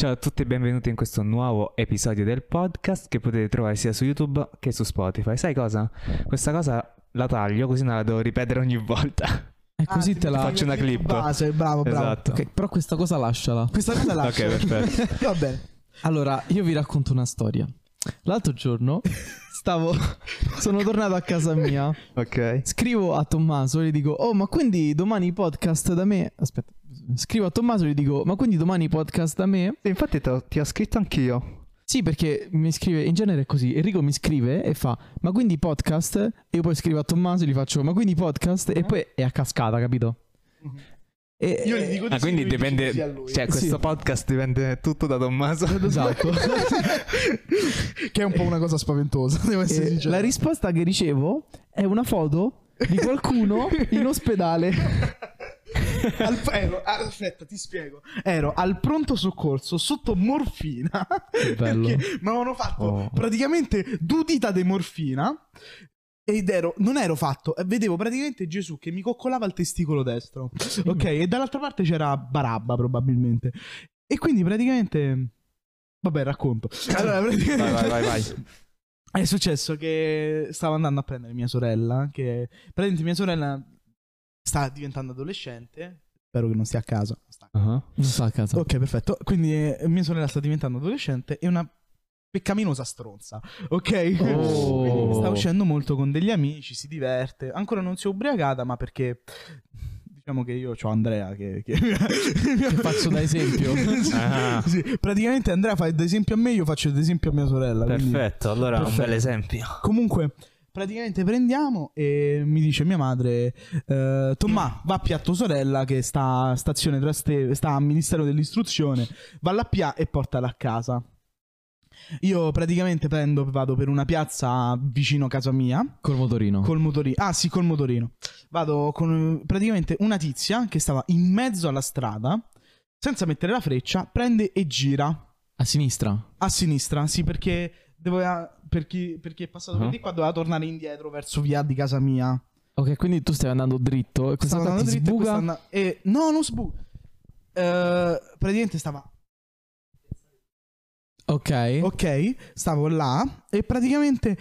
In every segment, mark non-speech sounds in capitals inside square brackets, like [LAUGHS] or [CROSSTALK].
Ciao a tutti e benvenuti in questo nuovo episodio del podcast che potete trovare sia su YouTube che su Spotify. Sai cosa? Questa cosa la taglio così non la devo ripetere ogni volta. E così Ah, te la... faccio una clip. Base, bravo, bravo. Esatto. Ok, però questa cosa lasciala. Questa cosa [LAUGHS] la Ok, perfetto. [LAUGHS] Va bene. Allora, io vi racconto una storia. L'altro giorno [LAUGHS] stavo... sono tornato a casa mia. Ok. Scrivo a Tommaso e gli dico, oh, ma quindi domani podcast da me... Aspetta. Scrivo a Tommaso e gli dico, ma quindi domani podcast da me? E infatti te- ti ho scritto anch'io. Sì, perché mi scrive, in genere è così. Enrico mi scrive e fa, ma quindi podcast? E io poi scrivo a Tommaso e gli faccio, ma quindi podcast? E poi è a cascata, capito? E, Io gli dico di Ah, sì, quindi dipende. Cioè, questo Sì. podcast dipende tutto da Tommaso. [LAUGHS] Esatto. [LAUGHS] che è un po' una cosa spaventosa, [LAUGHS] devo essere E sincero. la risposta che ricevo è una foto di qualcuno in ospedale. [LAUGHS] Al- ero, ah, aspetta, ti spiego. Ero al pronto soccorso sotto morfina. Bello. Perché mi avevano fatto Oh. praticamente due dita di morfina. Ed ero, non ero fatto, eh, vedevo praticamente Gesù che mi coccolava il testicolo destro. Ok, e dall'altra parte c'era Barabba probabilmente. E quindi praticamente... Vabbè, racconto. [COUGHS] Allora, praticamente... Vai, vai, vai, vai. [LAUGHS] È successo che stavo andando a prendere mia sorella, che praticamente mia sorella sta diventando adolescente. Spero che non stia a casa. Uh-huh. Non sta a casa. Ok, perfetto. Quindi eh, mia sorella sta diventando adolescente e una peccaminosa stronza. Ok? Oh. [LAUGHS] Quindi sta uscendo molto con degli amici, si diverte. Ancora non si è ubriacata, ma perché diciamo che io ho Andrea che, che... [LAUGHS] Che faccio da esempio. Sì, Ah. sì. Praticamente Andrea fa ad esempio a me, io faccio ad esempio a mia sorella. quindi- Perfetto, allora un Perfetto. bel esempio. Comunque, praticamente prendiamo e mi dice mia madre: eh, Tomma, va a tua sorella che sta a stazione Trastevere, sta al Ministero dell'Istruzione, valla a pia e portala a casa. Io praticamente prendo, vado per una piazza vicino a casa mia. Col motorino. Col motorino. Ah, sì, col motorino. Vado con praticamente una tizia che stava in mezzo alla strada, senza mettere la freccia, prende e gira. A sinistra. A sinistra, sì, perché doveva. Per chi, per chi è passato Ah. per di qua doveva tornare indietro verso via di casa mia. Ok, quindi tu stai andando dritto e questa ti andando dritto e sbuca. and- e no, non sbu. Eh, praticamente stava. Ok. Ok, stavo là. E praticamente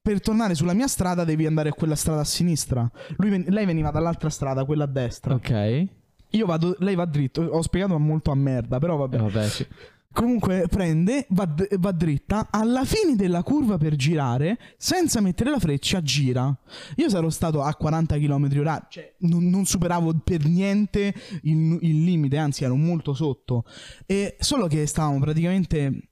per tornare sulla mia strada devi andare a quella strada a sinistra. Ven- lei veniva dall'altra strada, quella a destra. Ok. E Io vado, lei va dritto. Ho spiegato molto a merda, però vabbè. vabbè, sì. Comunque prende, va, d- va dritta, alla fine della curva per girare, senza mettere la freccia, gira. Io sarò stato a 40 km h cioè non, non superavo per niente il, il limite, anzi ero molto sotto. E solo che stavamo praticamente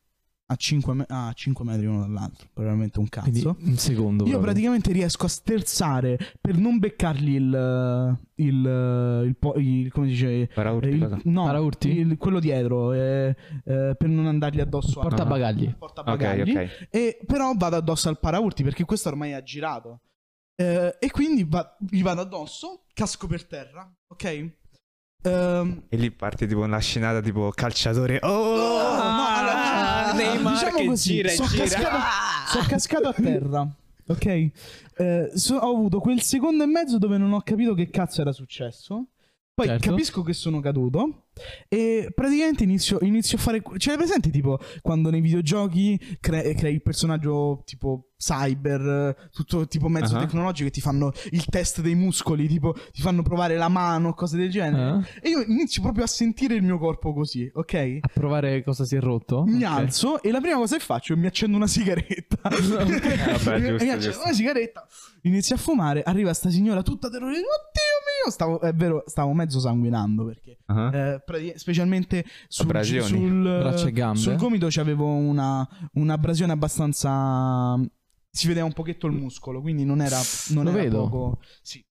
a 5, me- a 5 metri uno dall'altro, probabilmente un Quindi cazzo. un secondo. Io proprio. praticamente riesco a sterzare per non beccargli il... il, il, po- il- come si dice? Paraurti, Il- no, Paraurti? il- quello dietro, eh, eh, per non andargli addosso al Portabagagli. portabagagli. Ok, ok. E però vado addosso al paraurti perché questo ormai ha girato. Eh, e quindi va- gli vado addosso, casco per terra, ok? Ehm, E lì parte tipo una scenata tipo calciatore. Oh! no, allora, Neymar diciamo che così, gira e sono gira. cascato, sono cascato a terra, ok? Eh, so- ho avuto quel secondo e mezzo dove non ho capito che cazzo era successo. Poi Certo. capisco che sono caduto e praticamente inizio, inizio a fare... C'è presente tipo quando nei videogiochi cre- crei il personaggio tipo cyber, eh, tutto tipo mezzo Ah. tecnologico che ti fanno il test dei muscoli, tipo ti fanno provare la mano, cose del genere. Eh? E io inizio proprio a sentire il mio corpo così, ok? A provare cosa si è rotto. Mi Ok. alzo e la prima cosa che faccio è mi accendo una sigaretta. [LAUGHS] vabbè, [LAUGHS] mi, giusto, mi accendo giusto. una sigaretta, inizio a fumare, arriva sta signora tutta terrorizzata. Oddio mio! Stavo, è vero, stavo mezzo sanguinando perché Ah. eh, prati- specialmente sul, Abrasioni. sul, e sul gomito c'avevo una un'abrasione abbastanza si vedeva un pochetto il muscolo, quindi non era non Lo era vedo. poco sì.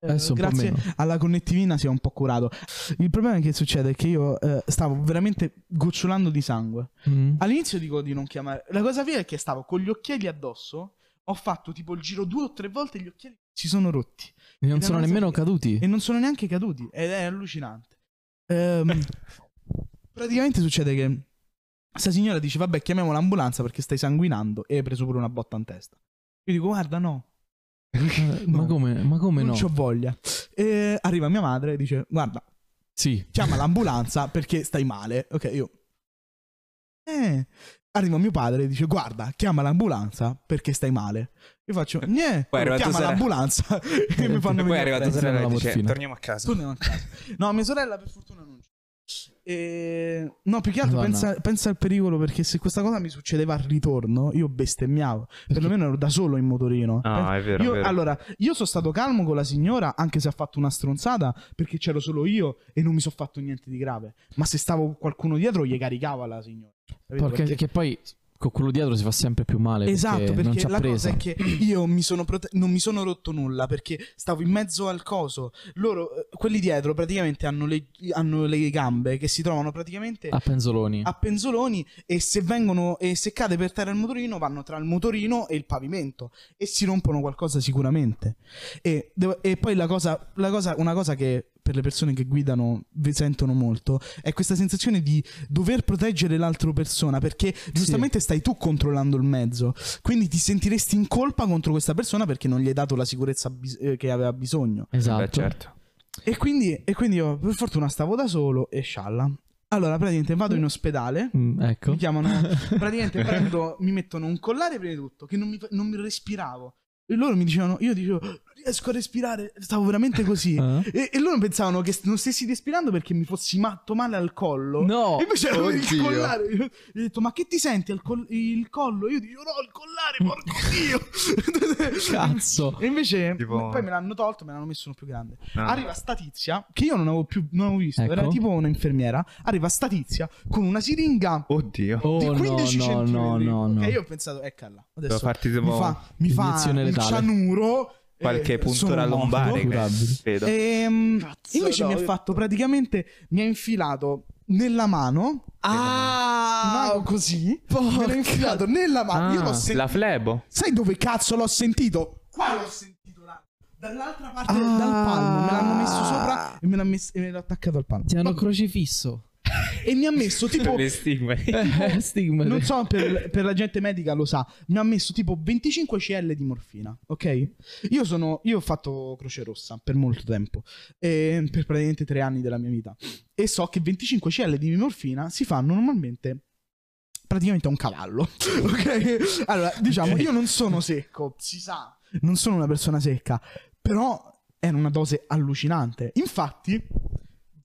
Eh, Adesso grazie alla connettivina si è un po' curato. Il problema che succede è che io eh, stavo veramente gocciolando di sangue. Mm. All'inizio dico di non chiamare. La cosa vera è che stavo con gli occhiali addosso. Ho fatto tipo il giro due o tre volte e gli occhiali si sono rotti. E non è sono nemmeno cosa- caduti. E non sono neanche caduti. Ed è allucinante. Ehm, [LAUGHS] praticamente succede che sta signora dice: Vabbè, chiamiamo l'ambulanza perché stai sanguinando. E hai preso pure una botta in testa. Io dico: Guarda, no. [LAUGHS] No. Ma come, ma come non no? c'ho voglia. E arriva mia madre e dice: Guarda, Sì. chiama l'ambulanza perché stai male. Ok, io Eh. Arriva mio padre e dice guarda, chiama l'ambulanza perché stai male. Io faccio, [LAUGHS] niente, chiama Sara- l'ambulanza [LAUGHS] e mi fanno E poi è arrivata sorella e la dice morfina. torniamo a casa. Torniamo a casa. No, mia sorella per fortuna non c'è. E... No, più che altro pensa, pensa al pericolo perché se questa cosa mi succedeva al ritorno, io bestemmiavo. Perlomeno ero da solo in motorino. Ah, è vero, Io- è vero. Allora, io sono stato calmo con la signora, anche se ha fatto una stronzata, perché c'ero solo io e non mi sono fatto niente di grave. Ma se stavo qualcuno dietro, gli caricava la signora. Perché, Perché- che poi con quello dietro si fa sempre più male. Esatto, perché, perché la presa. cosa è che [CLEARS THROAT] io mi sono prote- non mi sono rotto nulla perché stavo in mezzo al coso. Loro, eh, quelli dietro, praticamente hanno le, hanno le gambe che si trovano praticamente A penzoloni. a penzoloni e se vengono e se cade per terra il motorino vanno tra il motorino e il pavimento e si rompono qualcosa sicuramente e, e poi la cosa, la cosa una cosa che per le persone che guidano vi sentono molto è questa sensazione di dover proteggere l'altra persona perché giustamente stai tu controllando il mezzo quindi ti sentiresti in colpa contro questa persona perché non gli hai dato la sicurezza bis- eh, che aveva bisogno Esatto. Beh, certo. e quindi, e quindi io per fortuna stavo da solo e scialla allora praticamente vado in ospedale Mm, ecco. mi chiamano [LAUGHS] praticamente prendo mi mettono un collare prima di tutto che non mi, non mi respiravo e loro mi dicevano io dicevo riesco a respirare stavo veramente così Ah. [LAUGHS] e, e loro pensavano che non stessi respirando perché mi fossi matto male al collo No. e invece era il collare io gli ho detto ma che ti senti al col- il collo io dico no il collare porco [LAUGHS] dio Cazzo. e invece Tipo- poi me l'hanno tolto me l'hanno messo uno più grande No. Arriva sta tizia, che io non avevo più non avevo visto, Ecco. era tipo un'infermiera. Arriva sta tizia con una siringa Oddio. Oh di no, 15 no, no, centimetri. no, no. Ok, io ho pensato, eccola, Devo adesso mi fa, mi fa il letale. cianuro. Qualche eh, puntura lombare. Credo. Ehm, Cazzo, invece mi no, ha io- fatto praticamente, mi ha infilato nella mano, Ah, mano così, me l'ha infilato nella mano. io l'ho Ah, sentito. la flebo. Sai dove cazzo l'ho sentito? Qua l'ho sentito là. Dall'altra parte Ah. dal palmo me l'hanno messo sopra e me l'ha, messo, e me l'ha attaccato al palmo. Ti hanno crocifisso. E mi ha messo tipo Le stigmati. [LAUGHS] Eh, stigma. Non so per, per la gente medica lo sa, mi ha messo tipo 25 cl di morfina, ok? Io sono, io ho fatto Croce Rossa per molto tempo, eh, per praticamente tre anni della mia vita, e so che 25 cl di morfina si fanno normalmente praticamente a un cavallo, [LAUGHS] ok? Allora, diciamo, io non sono secco, si sa, non sono una persona secca, però è una dose allucinante. Infatti,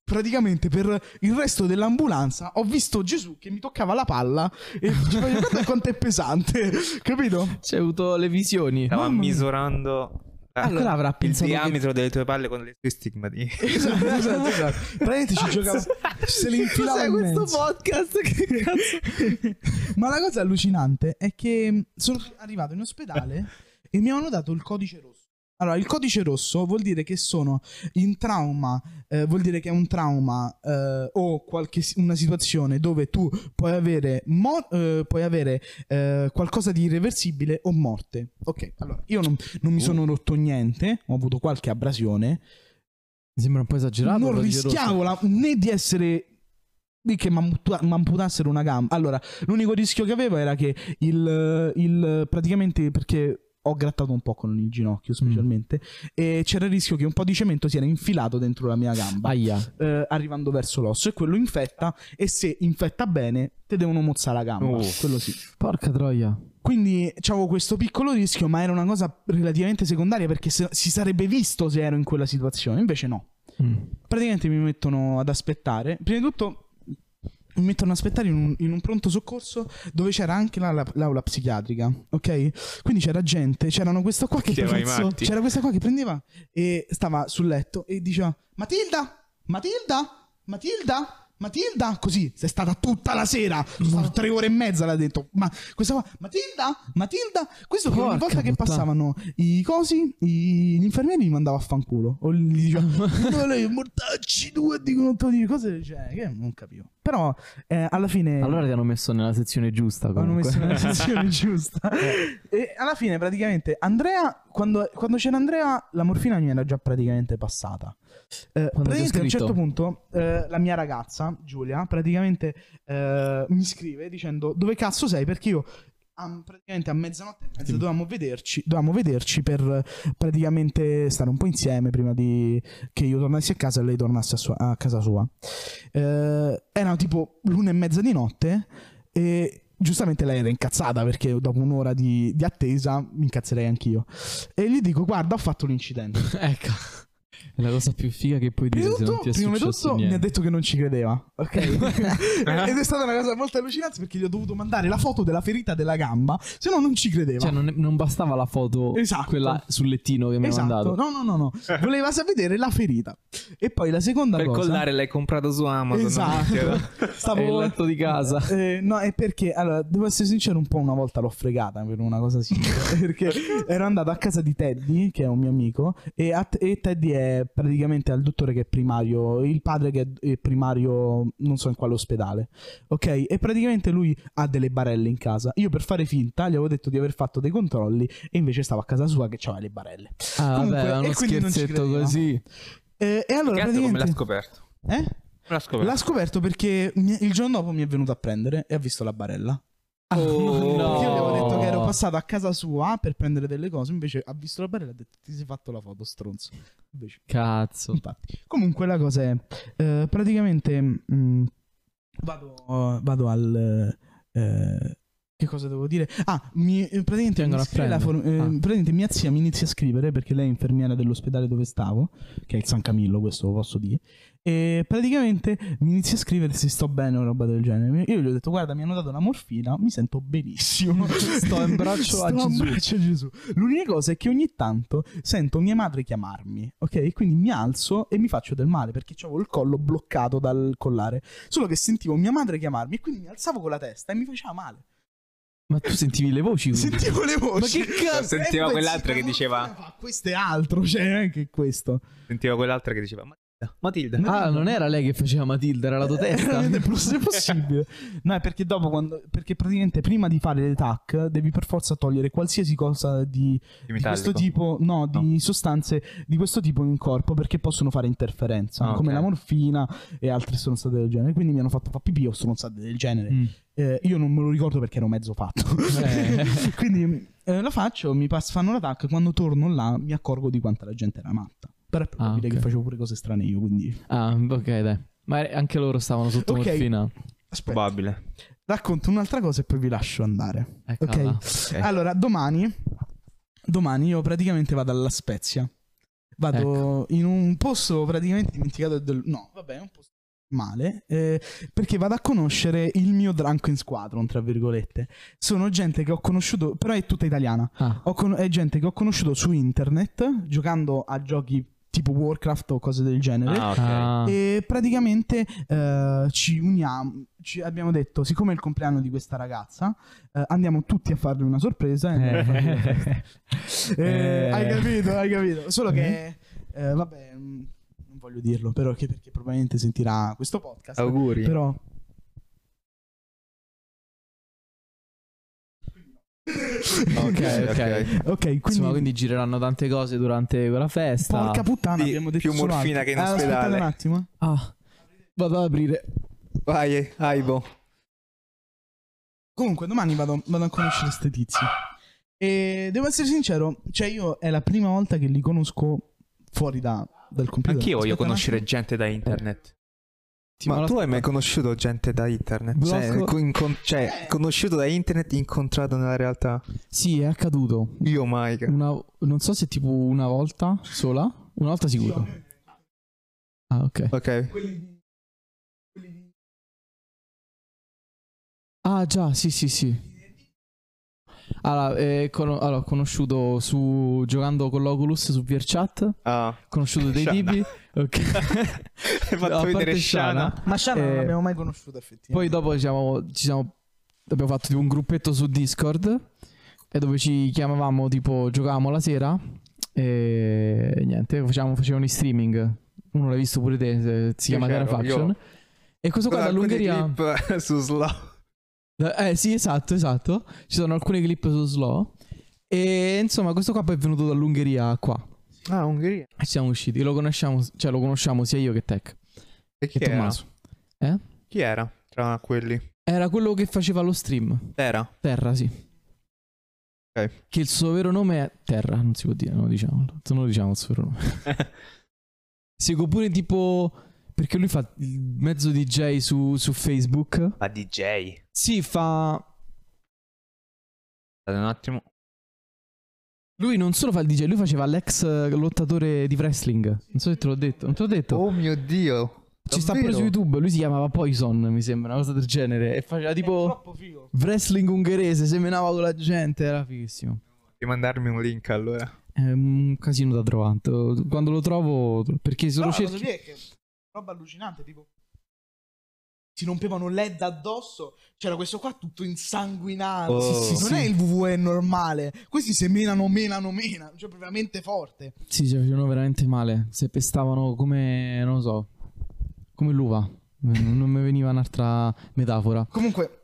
praticamente per il resto dell'ambulanza ho visto Gesù che mi toccava la palla e dicevo, guarda [LAUGHS] quanto è pesante, [LAUGHS] capito? C'è avuto le visioni. Stava Mamma misurando eh, Allora avrà il pensato che- diametro delle tue palle con le tue stigmati. [LAUGHS] Esatto, esatto, esatto. Praticamente ci giocava, se le infilava in mezzo. podcast? Che cazzo? Ma la cosa allucinante è che sono arrivato in ospedale e mi hanno dato il codice rosso. Allora, il codice rosso vuol dire che sono in trauma, eh, vuol dire che è un trauma eh, o qualche, una situazione dove tu puoi avere, mo- eh, puoi avere eh, qualcosa di irreversibile o morte. Ok, allora io non, non mi sono rotto niente, ho avuto qualche abrasione, Mi sembra un po' esagerato. non rischiavo la- né di essere di che mi amputassero una gamba. Allora, l'unico rischio che avevo era che il, il- praticamente perché ho grattato un po' con il ginocchio specialmente e c'era il rischio che un po' di cemento si era infilato dentro la mia gamba eh, arrivando verso l'osso e quello infetta e se infetta bene te devono mozzare la gamba Oh. quello sì Porca troia. quindi avevo questo piccolo rischio ma era una cosa relativamente secondaria perché se- si sarebbe visto se ero in quella situazione invece no Mm. praticamente mi mettono ad aspettare. Prima di tutto mi mettono ad aspettare in un, in un pronto soccorso dove c'era anche la- la- l'aula psichiatrica, ok? Quindi c'era gente, c'erano questo qua che prendeva- c'era questa qua che prendeva e stava sul letto e diceva "Matilda! Matilda! Matilda!" Matilda, così, sei stata tutta la sera, sono stato tre ore e mezza, l'ha detto. Ma questa qua, Matilda, Matilda, questo che ogni volta che puttana. passavano i cosi, i- gli infermieri li mandava a fanculo. O gli diceva, [LAUGHS] no, lei mortacci, due dicono un po' di cose, cioè, che non capivo. Però, eh, alla fine... Allora ti hanno messo nella sezione giusta. Hanno Comunque. messo nella [LAUGHS] sezione giusta. E alla fine, praticamente, Andrea, quando, quando c'era Andrea, la morfina mi era già praticamente passata. Eh, praticamente a un certo punto, eh, la mia ragazza, Giulia, praticamente eh, mi scrive dicendo: Dove cazzo sei? Perché io. a- praticamente a mezzanotte e mezza dovevamo vederci, dovevamo vederci per praticamente stare un po' insieme prima di che io tornassi a casa e lei tornasse a, sua- a casa sua. Eh, erano tipo l'una e mezza di notte E giustamente lei era incazzata perché dopo un'ora di, di attesa mi incazzerei anch'io. E gli dico, guarda, ho fatto l'incidente. [LAUGHS] ecco. È la cosa più figa che puoi dire Prima se di non ti tutto, è prima di tutto mi ha detto che non ci credeva, ok? [LAUGHS] Ed è stata una cosa molto allucinante perché gli ho dovuto mandare la foto della ferita della gamba, se no non ci credeva. Cioè, non, non bastava la foto, Esatto. quella sul lettino che mi hai esatto, mandato. no, no, no, no. Voleva sapere vedere la ferita. E poi la seconda Per cosa... collare l'hai comprato su Amazon. Esatto. [LAUGHS] [LAUGHS] È Stavo... il letto di casa. Eh, no, è perché, allora, devo essere sincero, un po' una volta l'ho fregata per una cosa simile. perché ero andato a casa di Teddy, che è un mio amico, e, a- e Teddy è praticamente al dottore che è primario, il padre che è- primario, non so in quale ospedale. Ok? E praticamente lui ha delle barelle in casa. Io per fare finta gli avevo detto di aver fatto dei controlli e invece stavo a casa sua che aveva le barelle. Ah, Comunque, vabbè, uno e quindi non ci scherzetto credeva. così. Eh, e allora altro come l'ha praticamente... scoperto? Eh? L'ha scoperto? L'ha scoperto perché il giorno dopo mi è venuto a prendere e ha visto la barella. Oh, no. Io gli avevo detto che ero passato a casa sua per prendere delle cose, invece ha visto la barella e ha detto ti sei fatto la foto, stronzo. Invece, Cazzo. infatti. Comunque la cosa è, eh, praticamente mh, vado, vado al... eh, che cosa devo dire? Ah, mi, eh, praticamente, mi for- eh, Ah. praticamente mia zia mi inizia a scrivere perché lei è infermiera dell'ospedale dove stavo, che è il San Camillo, questo lo posso dire. E praticamente mi inizia a scrivere se sto bene o roba del genere. Io gli ho detto, guarda, mi hanno dato la morfina, mi sento benissimo. [LAUGHS] Sto in braccio a Sto Gesù. braccio a Gesù. L'unica cosa è che ogni tanto sento mia madre chiamarmi, ok? Quindi mi alzo e mi faccio del male perché avevo il collo bloccato dal collare. Solo che sentivo mia madre chiamarmi e quindi mi alzavo con la testa e mi faceva male. Ma tu sentivi le voci? Sentivo le voci. Ma che cazzo? Sentiva E poi quell'altra che diceva- fa, Questo è altro, cioè, anche questo. Sentiva quell'altra che diceva Matilda. Matilda. Ah, non era lei che faceva Matilda, era la tua È testa. poss- [LAUGHS] possibile. No, è perché dopo quando. Perché praticamente prima di fare le TAC devi per forza togliere qualsiasi cosa di, Di di questo metallico. tipo. No, di sostanze di questo tipo in corpo perché possono fare interferenza. Ah, come ok. la morfina e altre stronzate del genere. Quindi mi hanno fatto fare pipì o stronzate del genere. Mm. Eh, io non me lo ricordo perché ero mezzo fatto. Eh. [LAUGHS] Quindi eh, la faccio, mi pass- fanno la TAC. Quando torno là mi accorgo di quanta la gente era matta. Però è probabile Ah, ok. che facevo pure cose strane io. Quindi Ah, ok, dai. Ma anche loro stavano sotto Ok. morfina. aspetta. Probabile. Racconto un'altra cosa e poi vi lascio andare. Ecco, Ok. là. Ok. Allora, domani, domani io praticamente vado alla Spezia. Vado Ecco. in un posto praticamente dimenticato del... No, vabbè, è un posto male. eh, perché vado a conoscere il mio Drunken Squadron, tra virgolette. Sono gente che ho conosciuto, però è tutta italiana. Ah, Ho con- è gente che ho conosciuto su internet, giocando a giochi tipo Warcraft o cose del genere. Ah, ok. ah. E praticamente eh, ci uniamo. Ci abbiamo detto, siccome è il compleanno di questa ragazza, eh, andiamo tutti a farle una sorpresa. E festa. [LAUGHS] Eh, hai capito, hai capito. Solo che, eh, vabbè, mh, non voglio dirlo, però che- perché probabilmente sentirà questo podcast. Auguri. Però. [LAUGHS] Ok, ok. Ok, quindi. Insomma, quindi gireranno tante cose durante quella festa. Porca puttana, Sì, abbiamo detto più morfina che in aspettate ospedale. un attimo. Ah, vado ad aprire. Vai, Aibo. Comunque, domani vado, vado a conoscere questi tizi. E devo essere sincero, cioè io è la prima volta che li conosco fuori da, dal computer. Anch'io voglio Aspetta conoscere gente da internet. Ma tu hai mai conosciuto gente da internet? Blocco- Cioè, co- incon- cioè, conosciuto da internet, incontrato nella realtà? Sì, è accaduto. Io mai. Una, non so se tipo una volta sola. Una volta sicuro. Ah, ok. Ok. Ah, già, sì, sì, sì. Allora, eh, cono- allora, ho conosciuto su giocando con l'Oculus su VRChat. Ah. Ho conosciuto dei Shana. tipi. [LAUGHS] Ok. Hai fatto A vedere Shana. Ma Shana non Eh, l'abbiamo mai conosciuta effettivamente. Poi dopo diciamo, ci siamo, abbiamo fatto tipo un gruppetto su Discord e dove ci chiamavamo tipo giocavamo la sera e niente, facevamo, facevano i streaming. Uno l'hai visto pure te, se- si Io chiama Terra c'ero, Faction. io- E questo qua Con alcuni dall'Ungheria... clip [LAUGHS] su Slow. Eh sì, esatto, esatto. Ci sono alcune clip su Slow. E insomma, questo qua poi è venuto dall'Ungheria qua. Ah, Ungheria. E siamo usciti. Lo conosciamo, cioè lo conosciamo sia io che Tech. E chi Che era? Tommaso. Chi era tra quelli? Era quello che faceva lo stream. Era. Terra, sì. Ok. Che il suo vero nome è Terra, non si può dire, non lo diciamo. Non lo diciamo il suo vero nome. [LAUGHS] Seguo pure tipo perché lui fa il mezzo DJ su, su Facebook. Ma DJ. Sì, fa... Aspettate un attimo. Lui non solo fa il DJ, lui faceva l'ex lottatore di wrestling. Non so se te l'ho detto. Non te l'ho detto. Oh mio dio. Ci sta pure su YouTube. Lui si chiamava Poison, mi sembra, una cosa del genere. E faceva tipo wrestling ungherese, semenava con la gente. Era fighissimo. Devi mandarmi un link allora. È un casino da trovare. Quando lo trovo, perché se Però lo cerchi. che roba allucinante, tipo si rompevano LED addosso, c'era questo qua tutto insanguinato. Oh. Sì, sì, non sì. è il WWE normale. Questi se menano, menano, menano, cioè veramente forte. Sì, ci facevano veramente male. Se pestavano come, non lo so, come l'uva. Non mi veniva un'altra metafora. Comunque,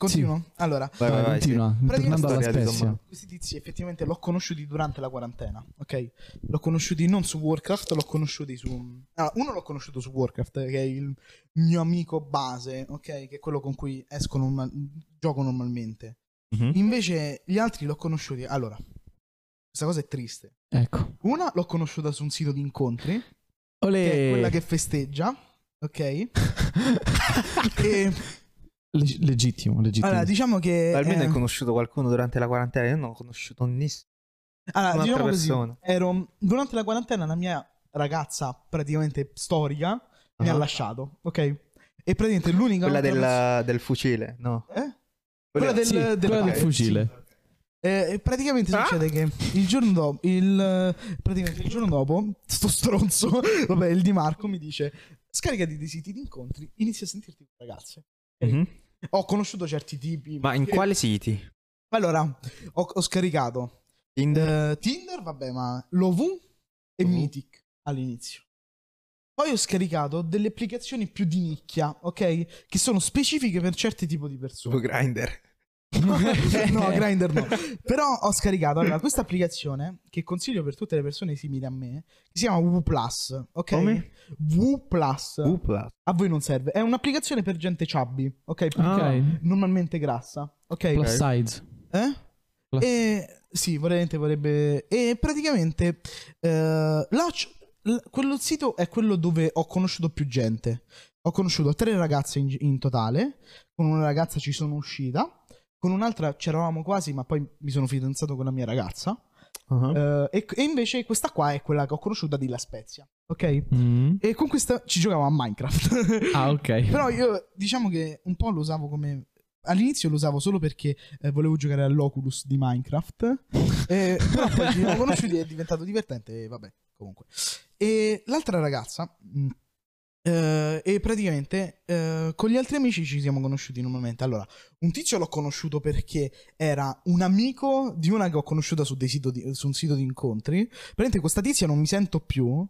continuo. Allora, Vai, vai, vai, continua. Praticamente Tornando alla spezia. Questi tizi effettivamente l'ho conosciuti durante la quarantena, ok? L'ho conosciuti non su Warcraft, l'ho conosciuti su... Allora, uno l'ho conosciuto su Warcraft, che è il mio amico base, ok? Che è quello con cui esco normal- gioco normalmente. Mhm. Invece gli altri l'ho conosciuti... Allora, questa cosa è triste. Ecco. Una l'ho conosciuta su un sito di incontri, Olè. che è quella che festeggia, ok? [LAUGHS] e Leg- legittimo, legittimo. allora, diciamo che... Almeno eh, hai conosciuto qualcuno durante la quarantena. Io non ho conosciuto nessuno. Allora, un'altra diciamo così, persona. ero durante la quarantena la mia ragazza praticamente storica mi ha Ah. lasciato, ok? E praticamente l'unica Quella del, del fucile, no. Eh? Quella del, Sì, del, quella del fucile. sì. Eh, e praticamente Ah? succede che il giorno dopo, il, praticamente il giorno dopo, sto stronzo, [LAUGHS] vabbè, il Di Marco mi dice scaricati dei siti di incontri, inizia a sentirti con ragazze. Mhm. Ho conosciuto certi tipi. Ma in quali siti? Allora, ho, ho scaricato Tinder? Eh, Tinder, vabbè, ma Lovoo e Lovoo. Mythic all'inizio. Poi ho scaricato delle applicazioni più di nicchia, ok? Che sono specifiche per certi tipi di persone. Grindr. No, [LAUGHS] [LAUGHS] Grindr no. Però ho scaricato allora, questa applicazione che consiglio per tutte le persone simili a me, che si chiama W Plus, ok? Come? W Plus. A voi non serve. È un'applicazione per gente chubby, ok? Per- Ok. Normalmente grassa, ok? Plus size. Eh? Plus- E sì, veramente vorrebbe. E praticamente eh, là quello sito è quello dove ho conosciuto più gente. Ho conosciuto tre ragazze in, in totale. Con una ragazza ci sono uscita. Con un'altra c'eravamo quasi, ma poi mi sono fidanzato con la mia ragazza. Uh-huh. Eh, e, e invece questa qua è quella che ho conosciuto di La Spezia. Ok? Mm. E con questa ci giocavamo a Minecraft. [LAUGHS] Ah, ok. Però io diciamo che un po' lo usavo come. All'inizio lo usavo solo perché eh, volevo giocare all'Oculus di Minecraft. [LAUGHS] Eh, però poi ci siamo conosciuti e è diventato divertente. E vabbè, comunque. E l'altra ragazza. Eh, e praticamente eh, con gli altri amici ci siamo conosciuti normalmente. Allora, un tizio l'ho conosciuto perché era un amico di una che ho conosciuto su, di- su un sito di incontri. Praticamente questa tizia non mi sento più.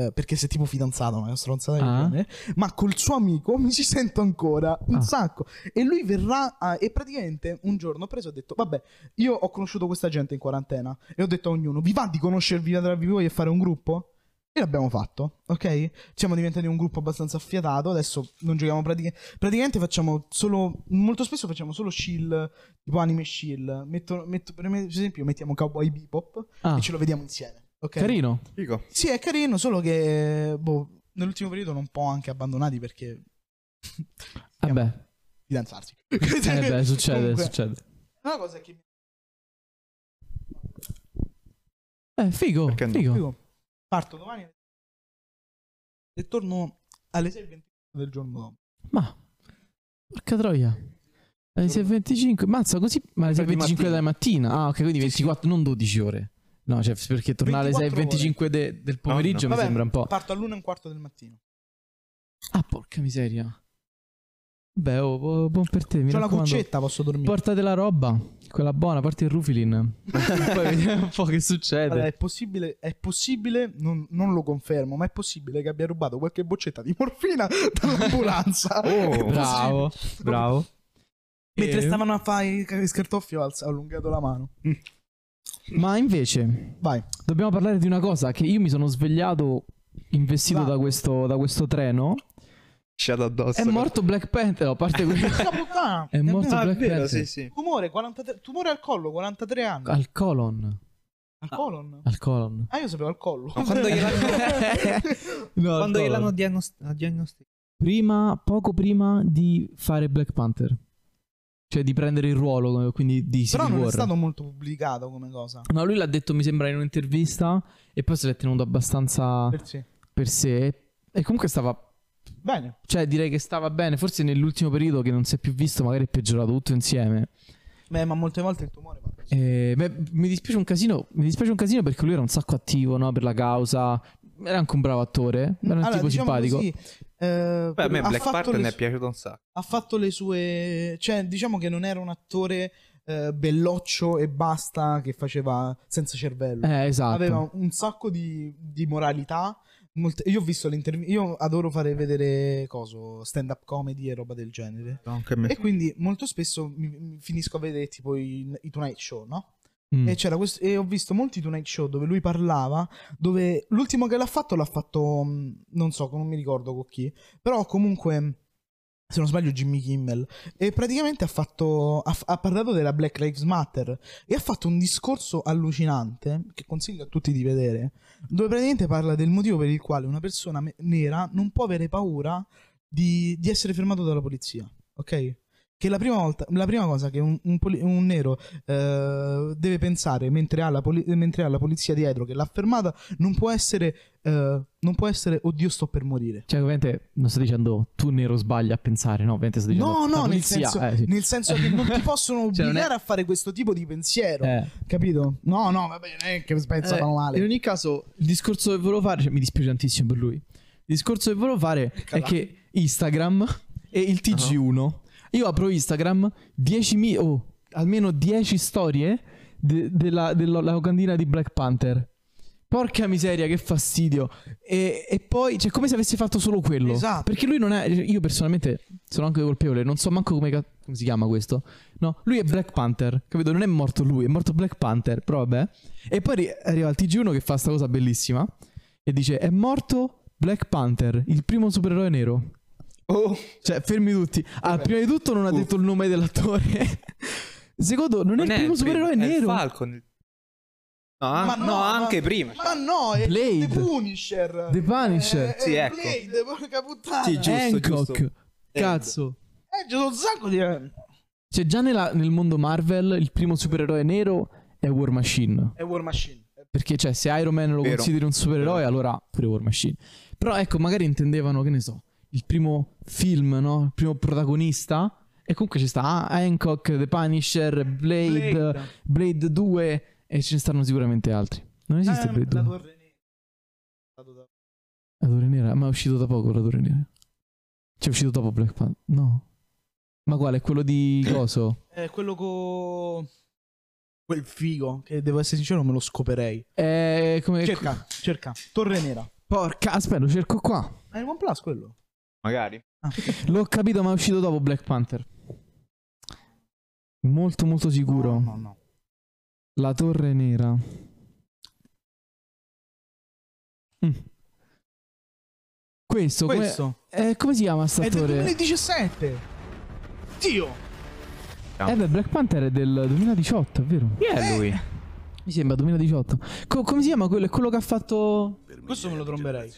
eh, perché sei tipo fidanzato, una stronzata Ah. genere, ma col suo amico mi ci sento ancora un Ah. sacco. E lui verrà a- e praticamente un giorno ho preso e ho detto, vabbè, io ho conosciuto questa gente in quarantena e ho detto a ognuno, vi va di conoscervi tra di voi e fare un gruppo? E l'abbiamo fatto, ok? Siamo diventati un gruppo abbastanza affiatato, adesso non giochiamo praticamente... Praticamente facciamo solo... Molto spesso facciamo solo chill, tipo anime chill. Metto, metto- per esempio mettiamo Cowboy Bebop Ah, e ce lo vediamo insieme, ok? carino. Figo. Sì, è carino, solo che boh, nell'ultimo periodo non un po' anche abbandonati perché Vabbè. fidanzarsi. [LAUGHS] Eh beh, succede, Comunque, succede. Una cosa che mi Eh, figo, Perché no? figo. Figo. Parto domani e torno alle 6.25 del giorno dopo. Ma, porca troia. Alle 6.25, mazza così, ma alle Di 6.25 mattina. della mattina. Ah, ok, quindi 24, non 12 ore. No, cioè, perché tornare alle 24 6.25 de- del pomeriggio no. mi Vabbè, sembra un po'. Parto all'una e un quarto del mattino. Ah, porca miseria. Beh, oh, bu- buon per te, mi C'ho la cuccetta, posso dormire. Portate la roba, quella buona, porti il Rufilin. [LAUGHS] Poi vediamo un po' che succede. Allora, è possibile, è possibile non, non lo confermo, ma è possibile che abbia rubato qualche boccetta di morfina [LAUGHS] dall'ambulanza. Oh, bravo, bravo. Mentre E- stavano a fare i scartoffi ho allungato la mano. Ma invece, Vai. dobbiamo parlare di una cosa che io mi sono svegliato investito da questo, da questo treno. Sciato addosso. È morto Black Panther, a parte [LAUGHS] quello. Puttana. È morto Ah, è Black vero, Panther. sì, sì. Tumore, 43 tumore al collo, 43 anni. Al colon. Al colon? Al colon. Ah, io sapevo al collo. Ma quando gliel'hanno, [LAUGHS] [LAUGHS] No, al quando colon. gliel'hanno diagnost- diagnosticato? Prima, poco prima di fare Black Panther. Cioè di prendere il ruolo, quindi di Però Civil non è War. stato molto pubblicato come cosa. No, lui l'ha detto, mi sembra, in un'intervista e poi se l'è tenuto abbastanza Per sé. per sé. E comunque stava... Bene. Cioè direi che stava bene, forse nell'ultimo periodo che non si è più visto, magari è peggiorato tutto insieme. Beh, ma molte volte il tumore va così. Eh, beh, mi dispiace un casino. Mi dispiace un casino perché lui era un sacco attivo, no? Per la causa. Era anche un bravo attore. Era un Allora, tipo diciamo simpatico. così, eh, Beh, a me Black Panther mi è su- piaciuto un sacco. ha fatto le sue. Cioè, diciamo che non era un attore eh, belloccio e basta che faceva senza cervello. Eh, esatto. Aveva un sacco di, di moralità. Molte- Io ho visto l'intervista. Io adoro fare vedere coso, stand-up comedy e roba del genere. Anche me. E quindi molto spesso mi, mi finisco a vedere tipo i, i Tonight Show, no? Mm. E, questo, e ho visto molti Tonight Show dove lui parlava, dove l'ultimo che l'ha fatto l'ha fatto, mh, non so, non mi ricordo con chi, però comunque, se non sbaglio, Jimmy Kimmel. E praticamente ha, fatto, ha, ha parlato della Black Lives Matter e ha fatto un discorso allucinante, che consiglio a tutti di vedere, dove praticamente parla del motivo per il quale una persona nera non può avere paura di, di essere fermato dalla polizia, ok? Che la prima, volta, la prima cosa che un, un poli- un nero eh, deve pensare mentre ha, la poli- mentre ha la polizia dietro che l'ha fermata non può essere, eh, non può essere oddio sto per morire. Cioè, ovviamente non sto dicendo tu nero sbagli a pensare, no? Ovviamente sto dicendo No, no, nel senso, eh, sì. nel senso che non ti possono [LAUGHS] Cioè, non è- obbligare a fare questo tipo di pensiero, Eh. capito? No, no, va bene, che pensano Eh, male. In ogni caso, il discorso che volevo fare, cioè, mi dispiace tantissimo per lui. Il discorso che volevo fare è Cavolo. che Instagram e il TG1. Io apro Instagram, 10.000 oh, almeno 10 storie de- della, della locandina di Black Panther. Porca miseria, che fastidio. E, e poi, cioè, come se avesse fatto solo quello. Esatto. Perché lui non è. Io personalmente sono anche colpevole. Non so manco come, come si chiama questo. No, lui è Black Panther. Capito? Non è morto lui, è morto Black Panther. Però vabbè. E poi arri- arriva il TG1 che fa sta cosa bellissima. E dice: È morto Black Panther, il primo supereroe nero. Oh, Cioè, fermi tutti. Ah, prima di tutto non ha detto il nome dell'attore. [LAUGHS] Secondo, non, è il primo supereroe è il nero. Falcon. No, Ma no, no, ma- anche prima. Ma no, è Blade. The Punisher. The Punisher. Eh, Sì, è ecco. Blade, porca puttana. Sì, giusto, Hancock. giusto. Cazzo. Eh, c'è un sacco di... Cioè, già nella- nel mondo Marvel, il primo supereroe nero è War Machine. È War Machine. Perché, cioè, se Iron Man lo Vero. consideri un supereroe, allora pure War Machine. Però, ecco, magari intendevano, che ne so, il primo film, no? Il primo protagonista. E comunque ci sta ah, Hancock, The Punisher, Blade, Blade, Blade. 2 e ce ne stanno sicuramente altri. Non esiste Eh, Blade la 2. Torre Nera. La Torre Nera, ma è uscito da poco la Torre Nera. Cioè, è uscito dopo Black Panther. No. Ma quale? Quello di [COUGHS] coso? È quello con... Quel figo, che devo essere sincero, me lo scoperei. È come... Cerca, cerca. Torre Nera. Porca, aspetta, lo cerco qua. È il OnePlus quello? Magari. Ah. L'ho capito, ma è uscito dopo Black Panther. Molto, molto sicuro. No, no, no. La Torre Nera. Mm. Questo, come- Questo. eh, come si chiama È del statore? 2017. Dio. Eh beh, Black Panther è del 2018, è vero? Chi è lui? Mi sembra 2018. Co- come si chiama quello? È quello che ha fatto. Questo me lo tromberei.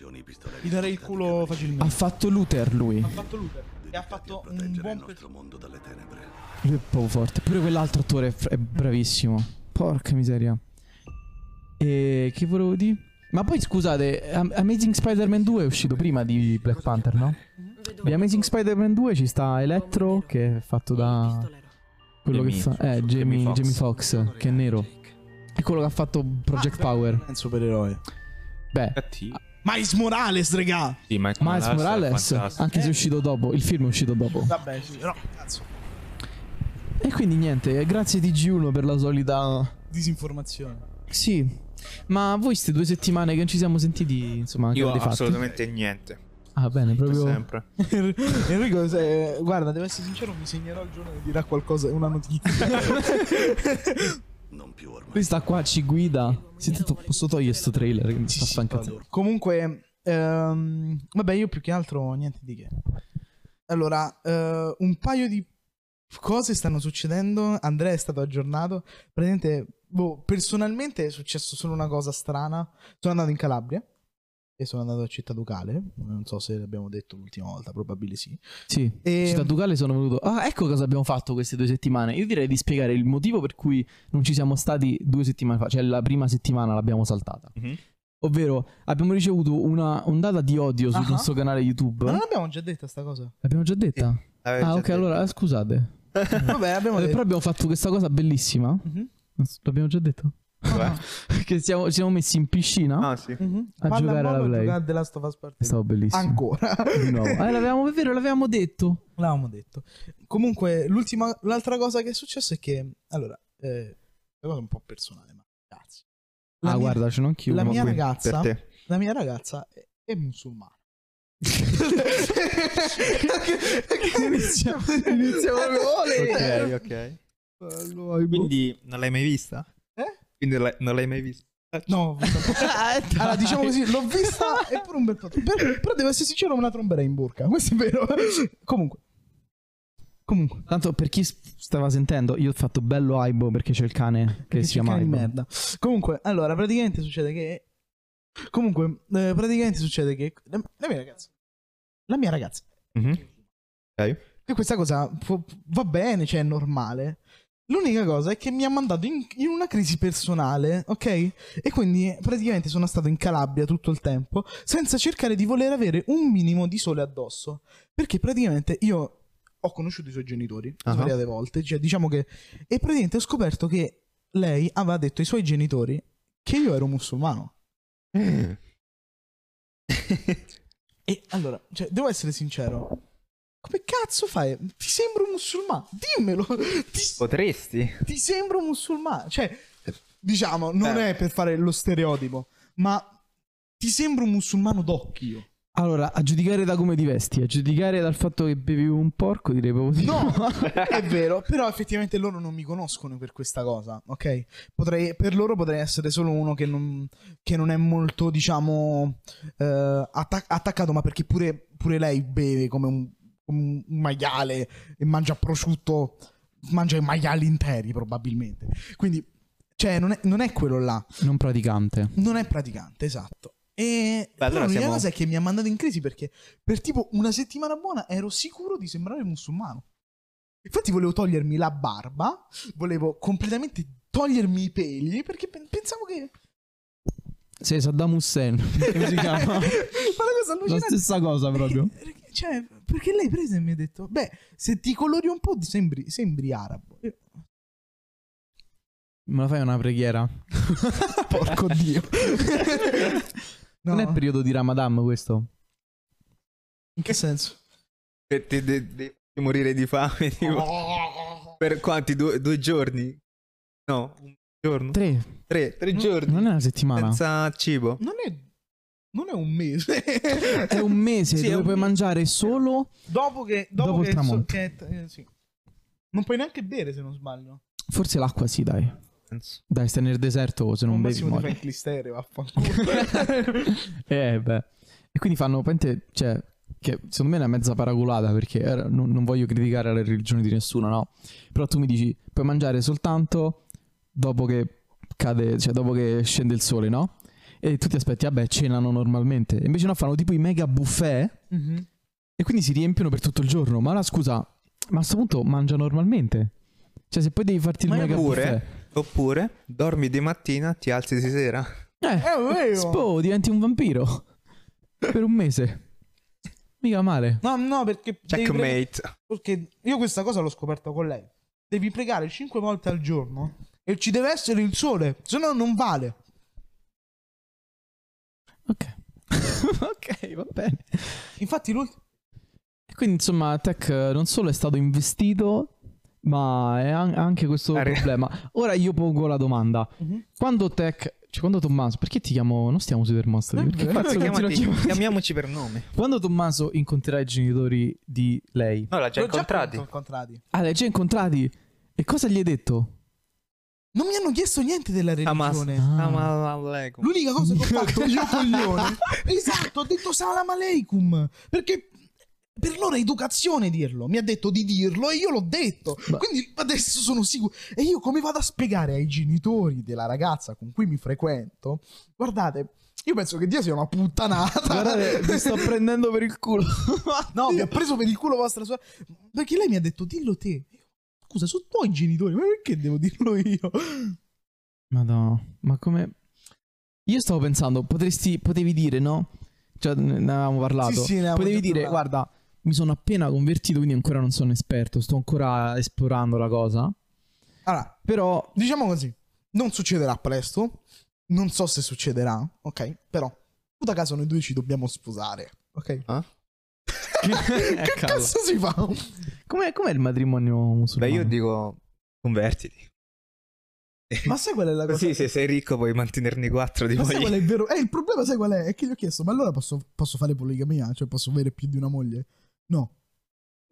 Gli darei il culo facilmente. Ha fatto Luther lui. Ha fatto Luther. E ha fatto un buon pezzo. Lui è proprio forte. Pure quell'altro attore è, bravissimo. Porca miseria. E che volevo dire? Ma poi scusate, Am- Amazing Spider-Man 2 è uscito prima di Black Panther, no? Di Amazing Spider-Man 2 ci sta Electro, che è fatto da quello che fa. Eh, Jamie Jamie, Foxx. Jamie Foxx, che è nero. È quello che ha fatto Project Power. È un supereroe. Beh, Cattivo. Miles Morales, regà. Sì, Miles Miles Morales, anche se è uscito dopo. Il film è uscito dopo. Vabbè, sì, però cazzo. E quindi niente, grazie TG1 per la solita. Disinformazione. Sì, ma voi queste due settimane che non ci siamo sentiti, insomma, che Io avete fatto? assolutamente niente. Ah, bene, proprio. Sempre. [LAUGHS] Enrico, se- guarda, devo essere sincero, mi segnerò il giorno che dirà qualcosa, una notizia. [LAUGHS] [LAUGHS] Lui sta qua, ci guida. Senti, posso togliere sto trailer che mi sta toglio. Comunque, ehm, vabbè, io più che altro niente di che. Allora, eh, un paio di cose stanno succedendo. Andrea è stato aggiornato. Praticamente, boh, personalmente è successo solo una cosa strana. Sono andato in Calabria e sono andato a Città Ducale. Non so se l'abbiamo detto l'ultima volta, probabilmente sì. Sì, E- Città Ducale sono venuto. Ah, ecco cosa abbiamo fatto queste due settimane. Io direi di spiegare il motivo per cui non ci siamo stati due settimane fa, cioè la prima settimana l'abbiamo saltata. Mhm. Ovvero, abbiamo ricevuto una ondata di odio sul Ah. nostro canale YouTube. Ma non abbiamo già detto sta cosa? L'abbiamo già detta? L'avevi Ah, già ok, detto. allora scusate. [LAUGHS] Vabbè, abbiamo Eh, detto. Però abbiamo fatto questa cosa bellissima. Mhm. L'abbiamo già detto? Cioè? [LAUGHS] che siamo, ci siamo messi in piscina. Ah, sì. Mhm. A Palla giocare alla Play. giocare a The Last of Us Part È stato bellissimo. Ancora. [LAUGHS] Nuovo. [LAUGHS] Eh, l'avevamo, è vero, l'avevamo detto. L'avevamo detto. Comunque, l'ultima, l'altra cosa che è successo è che, allora, eh, una cosa un po' personale, ma cazzo. La ah, mia, guarda, ce n'ho anch'io. la mia qui. ragazza, la mia ragazza è, è musulmana. Iniziamo- iniziamo proprio- Ok, ok. Quindi non l'hai mai vista? Quindi non l'hai- non l'hai mai vista? No, [LAUGHS] allora, diciamo così, l'ho vista e pure un bel po'. Per- però devo essere sincero, me la tromberei in burca. Questo è vero. Comunque. Comunque. Tanto per chi stava sentendo, io ho fatto bello Aibo perché c'è il cane che si chiama di Aibo. merda. Comunque, allora, praticamente succede che. Comunque, eh, praticamente succede che. La, la mia ragazza. La mia ragazza. Mhm. Ok. Che questa cosa va bene, cioè è normale. L'unica cosa è che mi ha mandato in, in una crisi personale, ok? E quindi praticamente sono stato in Calabria tutto il tempo senza cercare di voler avere un minimo di sole addosso. Perché praticamente io ho conosciuto i suoi genitori Ah. svariate volte, cioè diciamo che... E praticamente ho scoperto che lei aveva detto ai suoi genitori che io ero musulmano. E allora, cioè, devo essere sincero. Come cazzo fai? Ti sembro un musulmano? Dimmelo. Ti, Potresti? ti sembro un musulmano? Cioè, diciamo, non Eh. è per fare lo stereotipo, ma ti sembro un musulmano d'occhio. Allora, a giudicare da come ti vesti, a giudicare dal fatto che bevi un porco, direi proprio di No, [LAUGHS] è vero, [LAUGHS] però effettivamente loro non mi conoscono per questa cosa, ok? Potrei, per loro potrei essere solo uno che non, che non è molto, diciamo, eh, atta- attaccato, ma perché pure, pure lei beve come un, un maiale e mangia prosciutto, mangia i maiali interi probabilmente. Quindi, cioè, non è, non è quello là, Non praticante. non è praticante, esatto. E Beh, allora siamo- cosa è che mi ha mandato in crisi perché per tipo una settimana buona ero sicuro di sembrare musulmano. Infatti volevo togliermi la barba, volevo completamente togliermi i peli perché pe- pensavo che... Sei Saddam Hussein. [LAUGHS] Come si chiama? [LAUGHS] Ma la cosa La allucinante... stessa cosa proprio. Perché, cioè, perché lei prese e mi ha detto, beh, se ti colori un po' sembri, sembri arabo. Io, Me la fai una preghiera? [LAUGHS] Porco Dio. No, [LAUGHS] Non è periodo di Ramadan questo? In che senso? Per te de- devi morire di fame, [LAUGHS] tipo. Per quanti? Due, due giorni? No, un giorno? Tre. Tre, tre giorni. Non è una settimana. Senza cibo. Non è... Non è un mese. È un mese [LAUGHS] Sì, dove un puoi mese. mangiare solo. Dopo che... Dopo, Dopo il che, so- tramonto. che- eh, sì. Non puoi neanche bere se non sbaglio. Forse l'acqua sì, dai. Penso. Dai, stai nel deserto se non Al bevi ti muori. il clistere, vaffanculo. [LAUGHS] eh, beh. E quindi fanno, pente, cioè, che secondo me è una mezza paraculata perché era- non, non voglio criticare la religione di nessuno, no? Però tu mi dici, puoi mangiare soltanto dopo che cade, cioè dopo che scende il sole, no? E tu ti aspetti, vabbè, cenano normalmente. Invece no, fanno tipo i mega buffet Mhm. e quindi si riempiono per tutto il giorno. Ma la scusa, ma a questo punto mangia normalmente. Cioè, se poi devi farti il Ma mega pure- buffet. Oppure dormi di mattina, ti alzi di sera. Eh, È vero. Spo, diventi un vampiro. per un mese. Mica male. No, no, perché... devi pre- Checkmate. Perché io questa cosa l'ho scoperta con lei. Devi pregare 5 volte al giorno e ci deve essere il sole, se no non vale. Ok. [LAUGHS] ok, va bene. Infatti l'ultimo... E quindi, insomma, Tech eh, non solo è stato investito, ma è an- anche questo Arri- problema. Ora io pongo la domanda. Quando Tech... Cioè, quando Tommaso... Perché ti chiamo... Non stiamo sui termostati. Eh, Perché cazzo Chiamati- [LAUGHS] chiamiamoci per nome. Quando Tommaso incontrerà i genitori di lei... No, l'ha già incontrati. incontrati. Ah, li hai già incontrati? E cosa gli hai detto? Non mi hanno chiesto niente della religione. Ah. Alaikum. L'unica cosa che ho fatto [LAUGHS] io coglione. esatto, ho detto salam aleikum. Perché per loro è educazione dirlo. Mi ha detto di dirlo e io l'ho detto. Ma- Quindi adesso sono sicuro. E io come vado a spiegare ai genitori della ragazza con cui mi frequento? Guardate, io penso che Dio sia una puttanata. Guardate, [LAUGHS] mi sto prendendo per il culo. No, mi ha preso per il culo vostra sorella. Perché lei mi ha detto dillo te. Scusa, sono tuoi genitori, ma perché devo dirlo io? Madonna, ma come... Io stavo pensando, potresti, potevi dire, no? Cioè, ne avevamo parlato. Sì, sì, ne avevamo potevi dire, parlato. guarda, mi sono appena convertito, quindi ancora non sono esperto, sto ancora esplorando la cosa. Allora, Però, diciamo così, non succederà presto. Non so se succederà, ok? Però, puta caso, noi due ci dobbiamo sposare, ok? Ah? Che cavolo. cazzo si fa? com'è, com'è il matrimonio Beh, musulmano? io dico convertiti. Ma sai qual è la [LAUGHS] cosa? Così se sei ricco puoi mantenerne quattro di Ma sai qual è il vero? [LAUGHS] Eh, il problema sai qual è? È che gli ho chiesto, ma allora posso, posso fare poligamia? Cioè posso avere più di una moglie? No.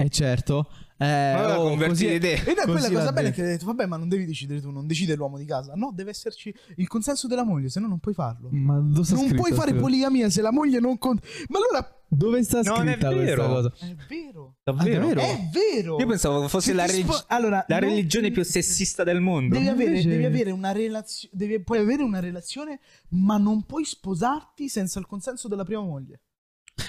Eh certo. Eh, Allora oh, così- te. Ed è Così quella cosa bella che hai detto, vabbè, ma non devi decidere tu, non decide l'uomo di casa. No, deve esserci il consenso della moglie, se no non puoi farlo. Ma dove sta Non scritto puoi fare poligamia se la moglie non conta. Ma allora Dove sta Non è scritta questa vero. cosa? è vero. Davvero? davvero? È vero. Io pensavo fosse Se la, relig- spo- allora, la non- religione più sessista del mondo. Devi avere, Invece- devi avere una relazione. Puoi avere una relazione, ma non puoi sposarti senza il consenso della prima moglie.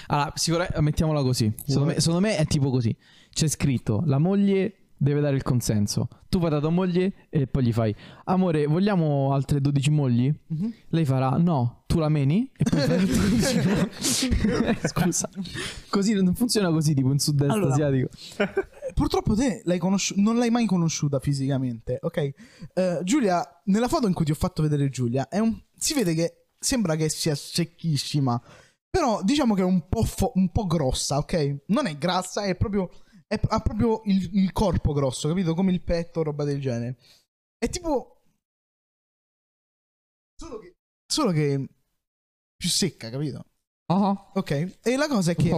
Allora, sicuramente mettiamola così. Secondo me, secondo me è tipo così. C'è scritto: la moglie deve dare il consenso. Tu vai da tua moglie e poi gli fai: Amore, vogliamo altre 12 mogli? Lei farà: No, tu la meni e poi fai [LAUGHS] altre 12 mogli. [LAUGHS] Scusa, così non funziona così, tipo in sud-est Allora, asiatico. [LAUGHS] Purtroppo te l'hai conosci- non l'hai mai conosciuta fisicamente, ok? Eh, Giulia, nella foto in cui ti ho fatto vedere Giulia, è un- si vede che sembra che sia secchissima, però diciamo che è un po', fo- un po' grossa, ok? Non è grassa, è proprio, è- ha proprio il, il corpo grosso, capito? Come il petto, roba del genere. È tipo... Solo che... Solo che... Più secca, capito? Ah, Ok? E la cosa è che...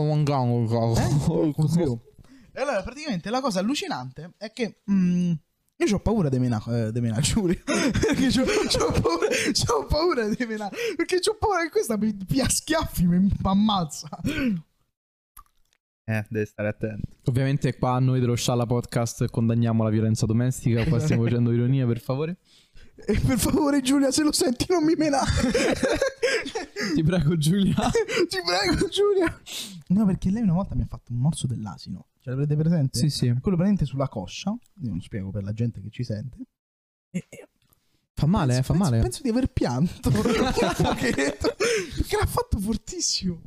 Eh? [LAUGHS] E allora, praticamente la cosa allucinante è che mm, io ho paura di menare eh, di menà Giulia. [LAUGHS] perché c'ho, c'ho paura, c'ho paura di menare. Perché c'ho paura che questa mi pia schiaffi, mi ammazza. Eh, devi stare attento. Ovviamente qua noi dello Scialla Podcast condanniamo la violenza domestica, qua stiamo facendo ironia per favore. E per favore, Giulia, se lo senti, non mi menare. Ti prego Giulia. Ti prego, Giulia. No, perché lei una volta mi ha fatto un morso dell'asino. Ce l'avrete presente? Sì, sì. Quello presente sulla coscia. Io non spiego per la gente che ci sente. E, e Fa male, eh, fa penso, male. Penso di aver pianto [LAUGHS] perché l'ha fatto fortissimo.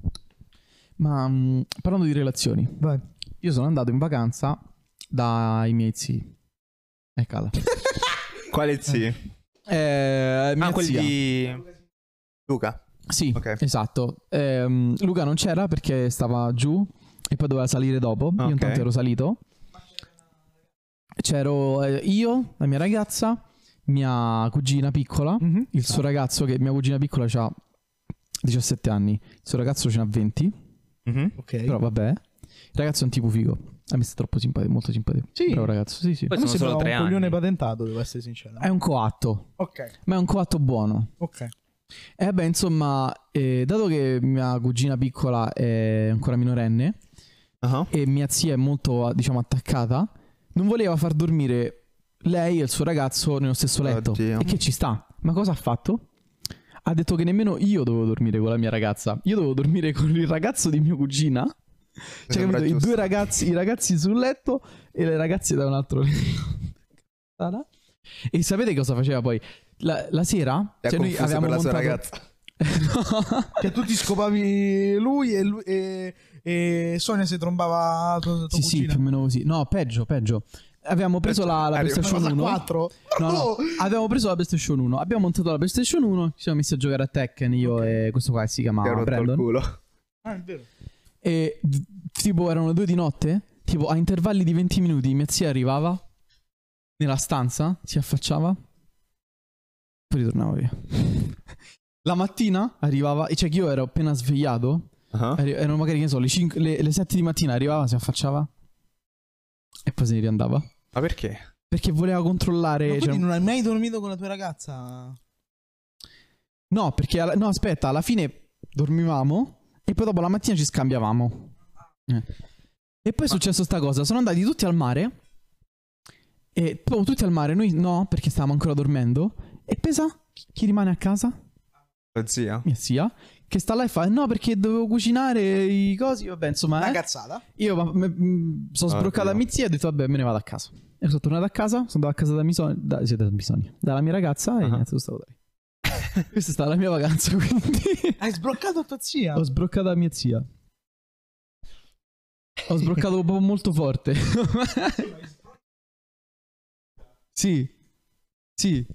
Ma mm, parlando di relazioni, Vai. io sono andato in vacanza dai miei zii. Eccola. [LAUGHS] Quale zii? Eh, mia Ah, quelli di Luca. Sì, Ok. esatto. Ehm, Luca non c'era perché stava giù e poi doveva salire dopo. Io Ok. intanto ero salito. C'ero eh, io, la mia ragazza, mia cugina piccola, il suo ragazzo che mia cugina piccola ha 17 anni, il suo ragazzo ce n'ha 20, Mhm. Ok. però vabbè. Il ragazzo è un tipo figo. A me sta troppo simpatico, molto simpatico. Sì. Bravo ragazzo, sì, sì. Poi sono solo tre un coglione anni. patentato, devo essere sincero. È un coatto, Ok, ma è un coatto buono. ok. E beh, insomma, eh, dato che mia cugina piccola è ancora minorenne Ah. e mia zia è molto, diciamo, attaccata, non voleva far dormire lei e il suo ragazzo nello stesso letto. Oddio. E che ci sta. Ma cosa ha fatto? Ha detto che nemmeno io dovevo dormire con la mia ragazza. Io dovevo dormire con il ragazzo di mia cugina. Cioè, capito? I due ragazzi, i ragazzi sul letto e le ragazze da un altro letto. E sapete cosa faceva poi? La, la sera, cioè noi avevamo montato... ragazza. [LAUGHS] Che tu ti scopavi lui e, lui- e, e Sonia si trombava tua, tua Sì, sì, più o meno così. No, peggio, peggio. Avevamo preso la, la PlayStation Cosa 1. 4? No, no, avevamo preso la PlayStation 1. Abbiamo montato la PlayStation 1. Ci siamo messi a giocare a Tekken. Io e questo qua che si Ti ha chiama rotto il Brandon. culo. Ah, è vero. E tipo erano le due di notte. Tipo a intervalli di 20 minuti mia zia arrivava nella stanza, si affacciava, poi ritornava via. La mattina arrivava, e cioè che io ero appena svegliato. Arri- erano magari, che ne so, le, 5, le, le 7 di mattina arrivava, si affacciava e poi se ne riandava. Ma perché? Perché voleva controllare. Ma cioè, quindi non hai mai dormito con la tua ragazza? No, perché alla- no, aspetta, alla fine dormivamo e poi dopo la mattina ci scambiavamo. Eh. E poi è successo sta cosa, sono andati tutti al mare. E proprio tutti al mare, noi no, perché stavamo ancora dormendo. E pesa chi rimane a casa? La zia? Mia zia. Che sta là e fa: No, perché dovevo cucinare i cosi. Vabbè, insomma, Una eh. cazzata. Io ma- me- mh, sono Ah, sbroccata no. mia zia e ho detto: Vabbè, me ne vado a casa. E sono tornato a casa. Sono andato a casa da Misoni. Da, sì, da Misoni. Dalla mia ragazza e Ah. niente, sono stato lì. [LAUGHS] Questa è stata la mia vacanza, [LAUGHS] quindi. Hai sbroccato tua zia? Ho sbroccato a mia zia. Ho sbroccato proprio molto forte. [LAUGHS] sì. Sì.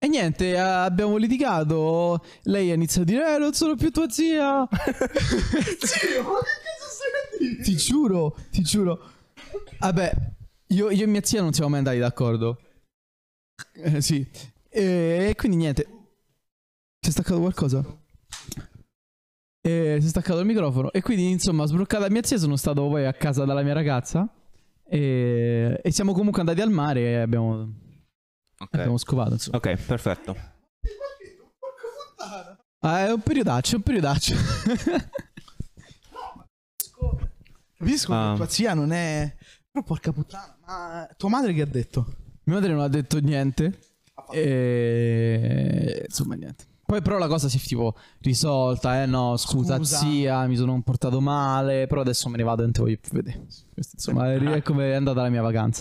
E niente, eh, abbiamo litigato. Lei ha iniziato a dire: Eh, non sono più tua zia. [LAUGHS] ti giuro, ti giuro. Vabbè, io, io e mia zia non siamo mai andati d'accordo. Eh, sì. E quindi niente. Si è staccato qualcosa? E si è staccato il microfono. E quindi, insomma, sbloccata mia zia, sono stato poi a casa dalla mia ragazza. E, e siamo comunque andati al mare e abbiamo, Ok. abbiamo scopato. Insomma. Ok, perfetto. Ah, è un periodaccio, è un periodaccio. [LAUGHS] Capisco Ah. che tua zia non è... Però porca puttana, ma tua madre che ha detto? mia madre non ha detto niente. E insomma, niente. Poi però la cosa si è tipo risolta, eh no, scusa, Scusa. zia, mi sono comportato male, però adesso me ne vado e non ti voglio più vedere. Questo, insomma, è come è andata la mia vacanza.